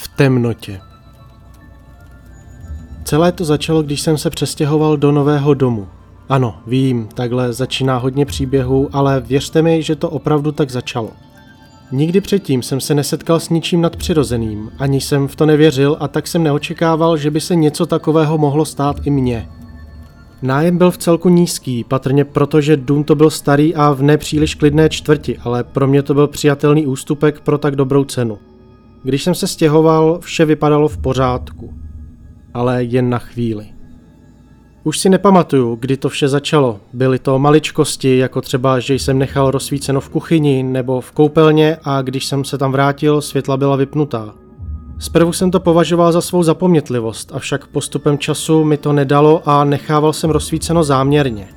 v temnotě. Celé to začalo, když jsem se přestěhoval do nového domu. Ano, vím, takhle začíná hodně příběhů, ale věřte mi, že to opravdu tak začalo. Nikdy předtím jsem se nesetkal s ničím nadpřirozeným, ani jsem v to nevěřil a tak jsem neočekával, že by se něco takového mohlo stát i mně. Nájem byl v celku nízký, patrně proto, že dům to byl starý a v nepříliš klidné čtvrti, ale pro mě to byl přijatelný ústupek pro tak dobrou cenu. Když jsem se stěhoval, vše vypadalo v pořádku. Ale jen na chvíli. Už si nepamatuju, kdy to vše začalo. Byly to maličkosti, jako třeba, že jsem nechal rozsvíceno v kuchyni nebo v koupelně a když jsem se tam vrátil, světla byla vypnutá. Zprvu jsem to považoval za svou zapomnětlivost, avšak postupem času mi to nedalo a nechával jsem rozsvíceno záměrně.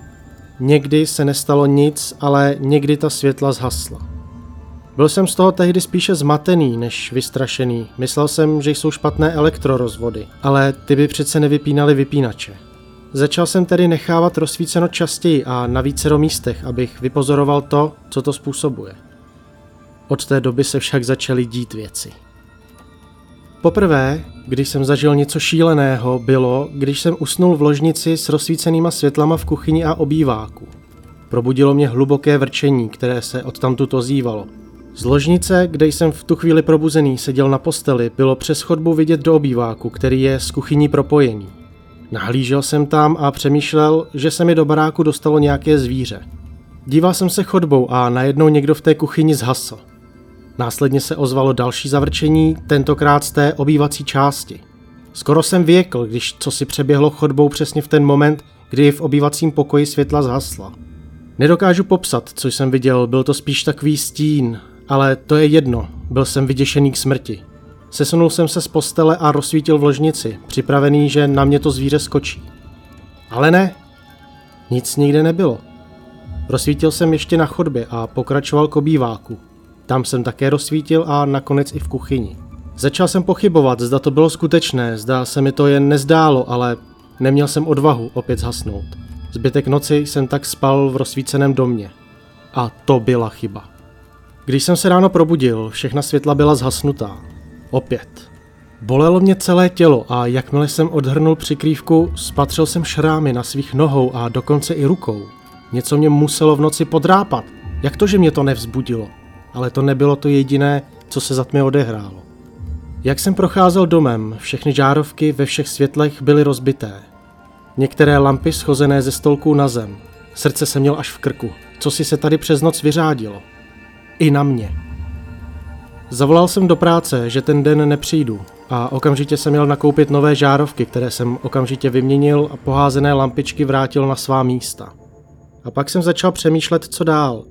Někdy se nestalo nic, ale někdy ta světla zhasla. Byl jsem z toho tehdy spíše zmatený než vystrašený. Myslel jsem, že jsou špatné elektrorozvody, ale ty by přece nevypínaly vypínače. Začal jsem tedy nechávat rozsvíceno častěji a na vícero místech, abych vypozoroval to, co to způsobuje. Od té doby se však začaly dít věci. Poprvé, když jsem zažil něco šíleného, bylo, když jsem usnul v ložnici s rozsvícenýma světlama v kuchyni a obýváku. Probudilo mě hluboké vrčení, které se odtamtud ozývalo. Z ložnice, kde jsem v tu chvíli probuzený seděl na posteli, bylo přes chodbu vidět do obýváku, který je s kuchyní propojený. Nahlížel jsem tam a přemýšlel, že se mi do baráku dostalo nějaké zvíře. Díval jsem se chodbou a najednou někdo v té kuchyni zhasl. Následně se ozvalo další zavrčení, tentokrát z té obývací části. Skoro jsem věkl, když co si přeběhlo chodbou přesně v ten moment, kdy v obývacím pokoji světla zhasla. Nedokážu popsat, co jsem viděl, byl to spíš takový stín, ale to je jedno, byl jsem vyděšený k smrti. Sesunul jsem se z postele a rozsvítil v ložnici, připravený, že na mě to zvíře skočí. Ale ne, nic nikde nebylo. Rozsvítil jsem ještě na chodbě a pokračoval k obýváku. Tam jsem také rozsvítil a nakonec i v kuchyni. Začal jsem pochybovat, zda to bylo skutečné, zda se mi to jen nezdálo, ale neměl jsem odvahu opět zhasnout. Zbytek noci jsem tak spal v rozsvíceném domě. A to byla chyba. Když jsem se ráno probudil, všechna světla byla zhasnutá. Opět. Bolelo mě celé tělo a jakmile jsem odhrnul přikrývku, spatřil jsem šrámy na svých nohou a dokonce i rukou. Něco mě muselo v noci podrápat. Jak to, že mě to nevzbudilo? Ale to nebylo to jediné, co se za tmy odehrálo. Jak jsem procházel domem, všechny žárovky ve všech světlech byly rozbité. Některé lampy schozené ze stolků na zem. Srdce se měl až v krku. Co si se tady přes noc vyřádilo? I na mě. Zavolal jsem do práce, že ten den nepřijdu a okamžitě jsem měl nakoupit nové žárovky, které jsem okamžitě vyměnil a poházené lampičky vrátil na svá místa. A pak jsem začal přemýšlet, co dál.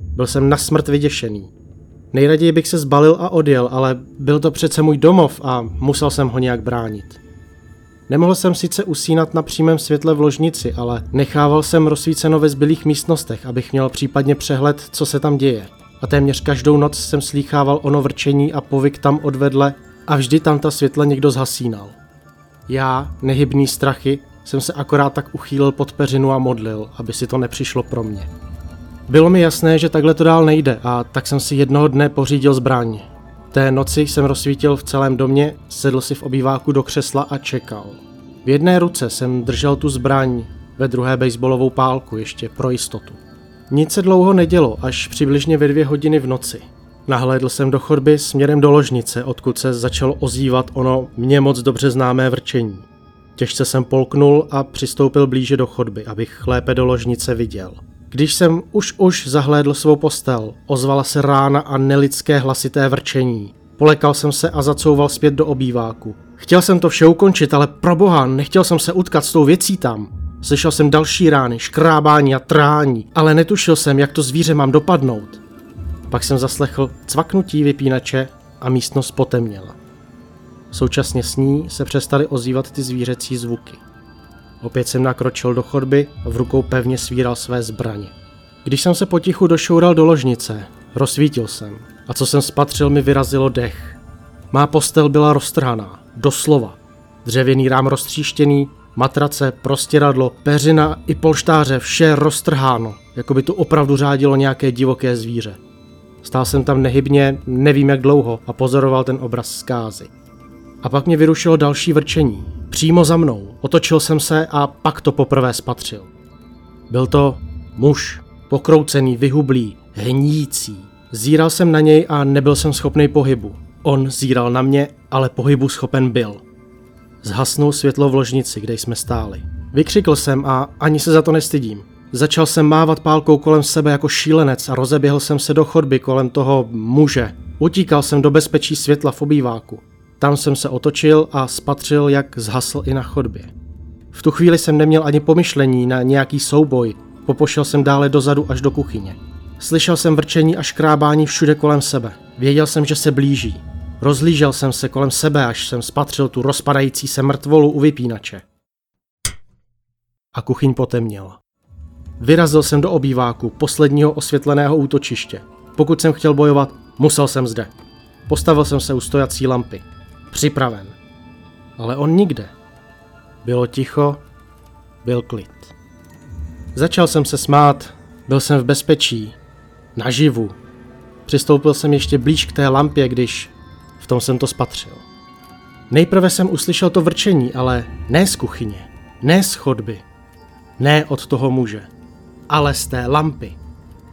Byl jsem na smrt vyděšený. Nejraději bych se zbalil a odjel, ale byl to přece můj domov a musel jsem ho nějak bránit. Nemohl jsem sice usínat na přímém světle v ložnici, ale nechával jsem rozsvíceno ve zbylých místnostech, abych měl případně přehled, co se tam děje a téměř každou noc jsem slýchával ono vrčení a povyk tam odvedle a vždy tam ta světla někdo zhasínal. Já, nehybný strachy, jsem se akorát tak uchýlil pod peřinu a modlil, aby si to nepřišlo pro mě. Bylo mi jasné, že takhle to dál nejde a tak jsem si jednoho dne pořídil zbraň. Té noci jsem rozsvítil v celém domě, sedl si v obýváku do křesla a čekal. V jedné ruce jsem držel tu zbraň, ve druhé baseballovou pálku ještě pro jistotu. Nic se dlouho nedělo, až přibližně ve dvě hodiny v noci. Nahlédl jsem do chodby směrem do ložnice, odkud se začalo ozývat ono mě moc dobře známé vrčení. Těžce jsem polknul a přistoupil blíže do chodby, abych lépe do ložnice viděl. Když jsem už už zahlédl svou postel, ozvala se rána a nelidské hlasité vrčení. Polekal jsem se a zacouval zpět do obýváku. Chtěl jsem to vše ukončit, ale pro boha, nechtěl jsem se utkat s tou věcí tam. Slyšel jsem další rány, škrábání a trání, ale netušil jsem, jak to zvíře mám dopadnout. Pak jsem zaslechl cvaknutí vypínače a místnost potemněla. Současně s ní se přestaly ozývat ty zvířecí zvuky. Opět jsem nakročil do chodby a v rukou pevně svíral své zbraně. Když jsem se potichu došoural do ložnice, rozsvítil jsem a co jsem spatřil mi vyrazilo dech. Má postel byla roztrhaná, doslova. Dřevěný rám roztříštěný, Matrace, prostěradlo, peřina i polštáře, vše roztrháno, jako by tu opravdu řádilo nějaké divoké zvíře. Stál jsem tam nehybně, nevím jak dlouho, a pozoroval ten obraz zkázy. A pak mě vyrušilo další vrčení. Přímo za mnou. Otočil jsem se a pak to poprvé spatřil. Byl to muž, pokroucený, vyhublý, hníjící. Zíral jsem na něj a nebyl jsem schopný pohybu. On zíral na mě, ale pohybu schopen byl. Zhasnul světlo v ložnici, kde jsme stáli. Vykřikl jsem a ani se za to nestydím. Začal jsem mávat pálkou kolem sebe jako šílenec a rozeběhl jsem se do chodby kolem toho muže. Utíkal jsem do bezpečí světla v obýváku. Tam jsem se otočil a spatřil, jak zhasl i na chodbě. V tu chvíli jsem neměl ani pomyšlení na nějaký souboj, popošel jsem dále dozadu až do kuchyně. Slyšel jsem vrčení a škrábání všude kolem sebe. Věděl jsem, že se blíží. Rozlížel jsem se kolem sebe, až jsem spatřil tu rozpadající se mrtvolu u vypínače. A kuchyň potemněla. Vyrazil jsem do obýváku posledního osvětleného útočiště. Pokud jsem chtěl bojovat, musel jsem zde. Postavil jsem se u stojací lampy. Připraven. Ale on nikde. Bylo ticho, byl klid. Začal jsem se smát, byl jsem v bezpečí, naživu. Přistoupil jsem ještě blíž k té lampě, když v tom jsem to spatřil. Nejprve jsem uslyšel to vrčení, ale ne z kuchyně, ne z chodby, ne od toho muže, ale z té lampy.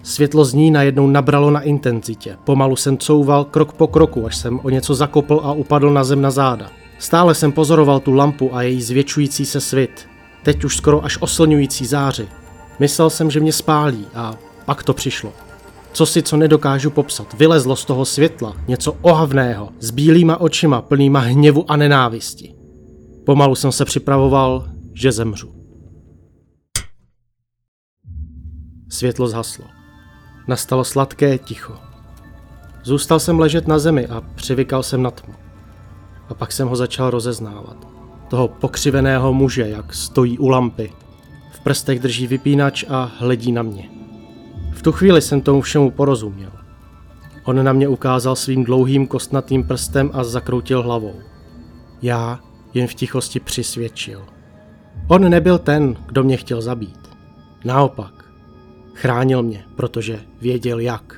Světlo z ní najednou nabralo na intenzitě. Pomalu jsem couval krok po kroku, až jsem o něco zakopl a upadl na zem na záda. Stále jsem pozoroval tu lampu a její zvětšující se svit. Teď už skoro až oslňující záři. Myslel jsem, že mě spálí a pak to přišlo. Co si co nedokážu popsat, vylezlo z toho světla něco ohavného, s bílýma očima plnýma hněvu a nenávisti. Pomalu jsem se připravoval, že zemřu. Světlo zhaslo. Nastalo sladké ticho. Zůstal jsem ležet na zemi a přivykal jsem na tmu. A pak jsem ho začal rozeznávat. Toho pokřiveného muže, jak stojí u lampy. V prstech drží vypínač a hledí na mě. V tu chvíli jsem tomu všemu porozuměl. On na mě ukázal svým dlouhým kostnatým prstem a zakroutil hlavou. Já jen v tichosti přisvědčil. On nebyl ten, kdo mě chtěl zabít. Naopak, Chránil mě, protože věděl jak.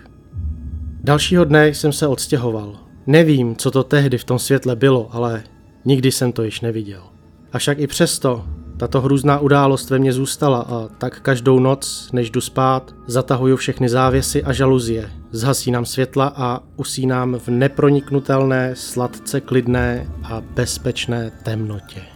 Dalšího dne jsem se odstěhoval. Nevím, co to tehdy v tom světle bylo, ale nikdy jsem to již neviděl. Avšak i přesto tato hrůzná událost ve mně zůstala a tak každou noc, než jdu spát, zatahuju všechny závěsy a žaluzie, zhasínám světla a usínám v neproniknutelné, sladce klidné a bezpečné temnotě.